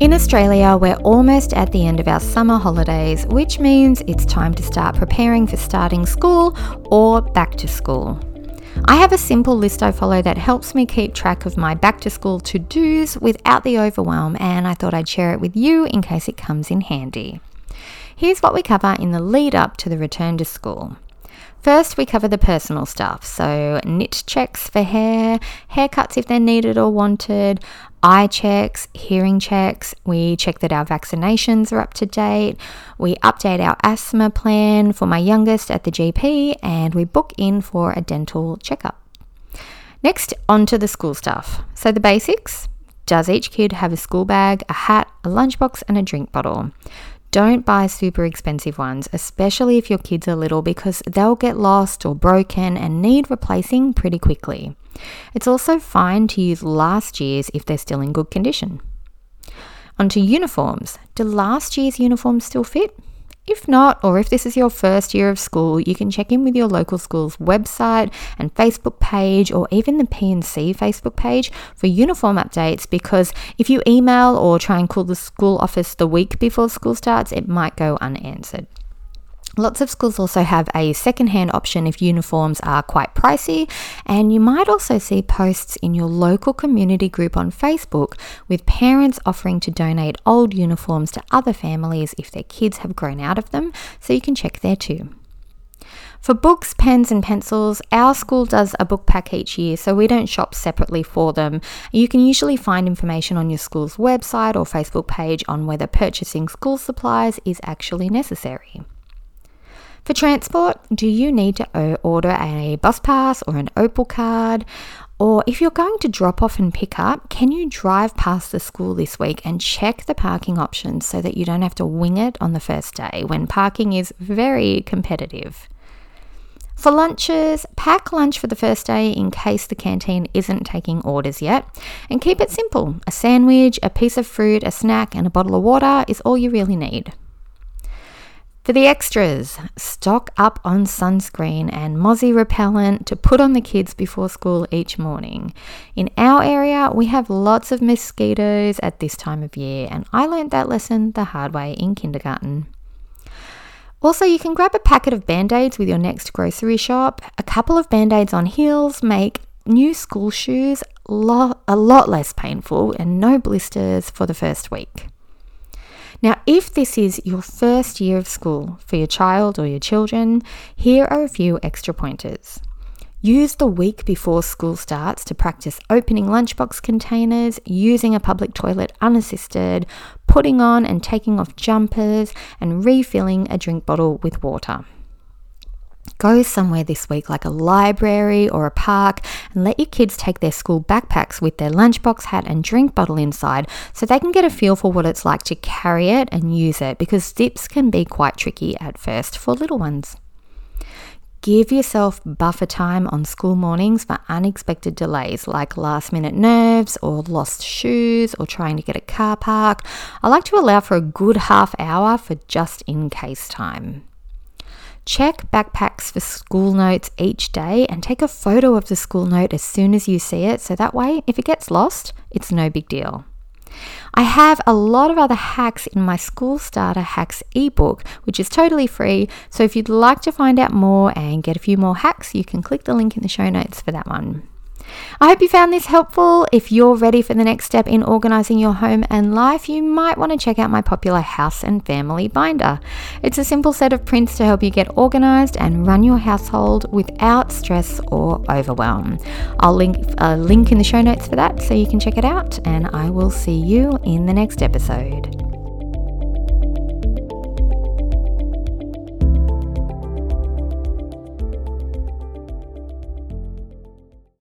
In Australia, we're almost at the end of our summer holidays, which means it's time to start preparing for starting school or back to school. I have a simple list I follow that helps me keep track of my back to school to dos without the overwhelm, and I thought I'd share it with you in case it comes in handy. Here's what we cover in the lead up to the return to school. First, we cover the personal stuff, so nit checks for hair, haircuts if they're needed or wanted, eye checks, hearing checks. We check that our vaccinations are up to date. We update our asthma plan for my youngest at the GP, and we book in for a dental checkup. Next, onto the school stuff. So, the basics does each kid have a school bag, a hat, a lunchbox, and a drink bottle? Don't buy super expensive ones, especially if your kids are little, because they'll get lost or broken and need replacing pretty quickly. It's also fine to use last year's if they're still in good condition. Onto uniforms. Do last year's uniforms still fit? If not, or if this is your first year of school, you can check in with your local school's website and Facebook page, or even the P&C Facebook page for uniform updates. Because if you email or try and call the school office the week before school starts, it might go unanswered. Lots of schools also have a second-hand option if uniforms are quite pricey, and you might also see posts in your local community group on Facebook with parents offering to donate old uniforms to other families if their kids have grown out of them, so you can check there too. For books, pens, and pencils, our school does a book pack each year, so we don't shop separately for them. You can usually find information on your school's website or Facebook page on whether purchasing school supplies is actually necessary. For transport, do you need to order a bus pass or an Opal card? Or if you're going to drop off and pick up, can you drive past the school this week and check the parking options so that you don't have to wing it on the first day when parking is very competitive? For lunches, pack lunch for the first day in case the canteen isn't taking orders yet. And keep it simple a sandwich, a piece of fruit, a snack, and a bottle of water is all you really need. For the extras, stock up on sunscreen and mozzie repellent to put on the kids before school each morning. In our area, we have lots of mosquitoes at this time of year, and I learned that lesson the hard way in kindergarten. Also, you can grab a packet of band aids with your next grocery shop. A couple of band aids on heels make new school shoes a lot less painful and no blisters for the first week. Now, if this is your first year of school for your child or your children, here are a few extra pointers. Use the week before school starts to practice opening lunchbox containers, using a public toilet unassisted, putting on and taking off jumpers, and refilling a drink bottle with water. Go somewhere this week, like a library or a park, and let your kids take their school backpacks with their lunchbox hat and drink bottle inside so they can get a feel for what it's like to carry it and use it because dips can be quite tricky at first for little ones. Give yourself buffer time on school mornings for unexpected delays like last minute nerves or lost shoes or trying to get a car park. I like to allow for a good half hour for just in case time. Check backpacks for school notes each day and take a photo of the school note as soon as you see it so that way, if it gets lost, it's no big deal. I have a lot of other hacks in my School Starter Hacks ebook, which is totally free. So if you'd like to find out more and get a few more hacks, you can click the link in the show notes for that one. I hope you found this helpful. If you're ready for the next step in organizing your home and life, you might want to check out my popular House and Family Binder. It's a simple set of prints to help you get organized and run your household without stress or overwhelm. I'll link a link in the show notes for that so you can check it out, and I will see you in the next episode.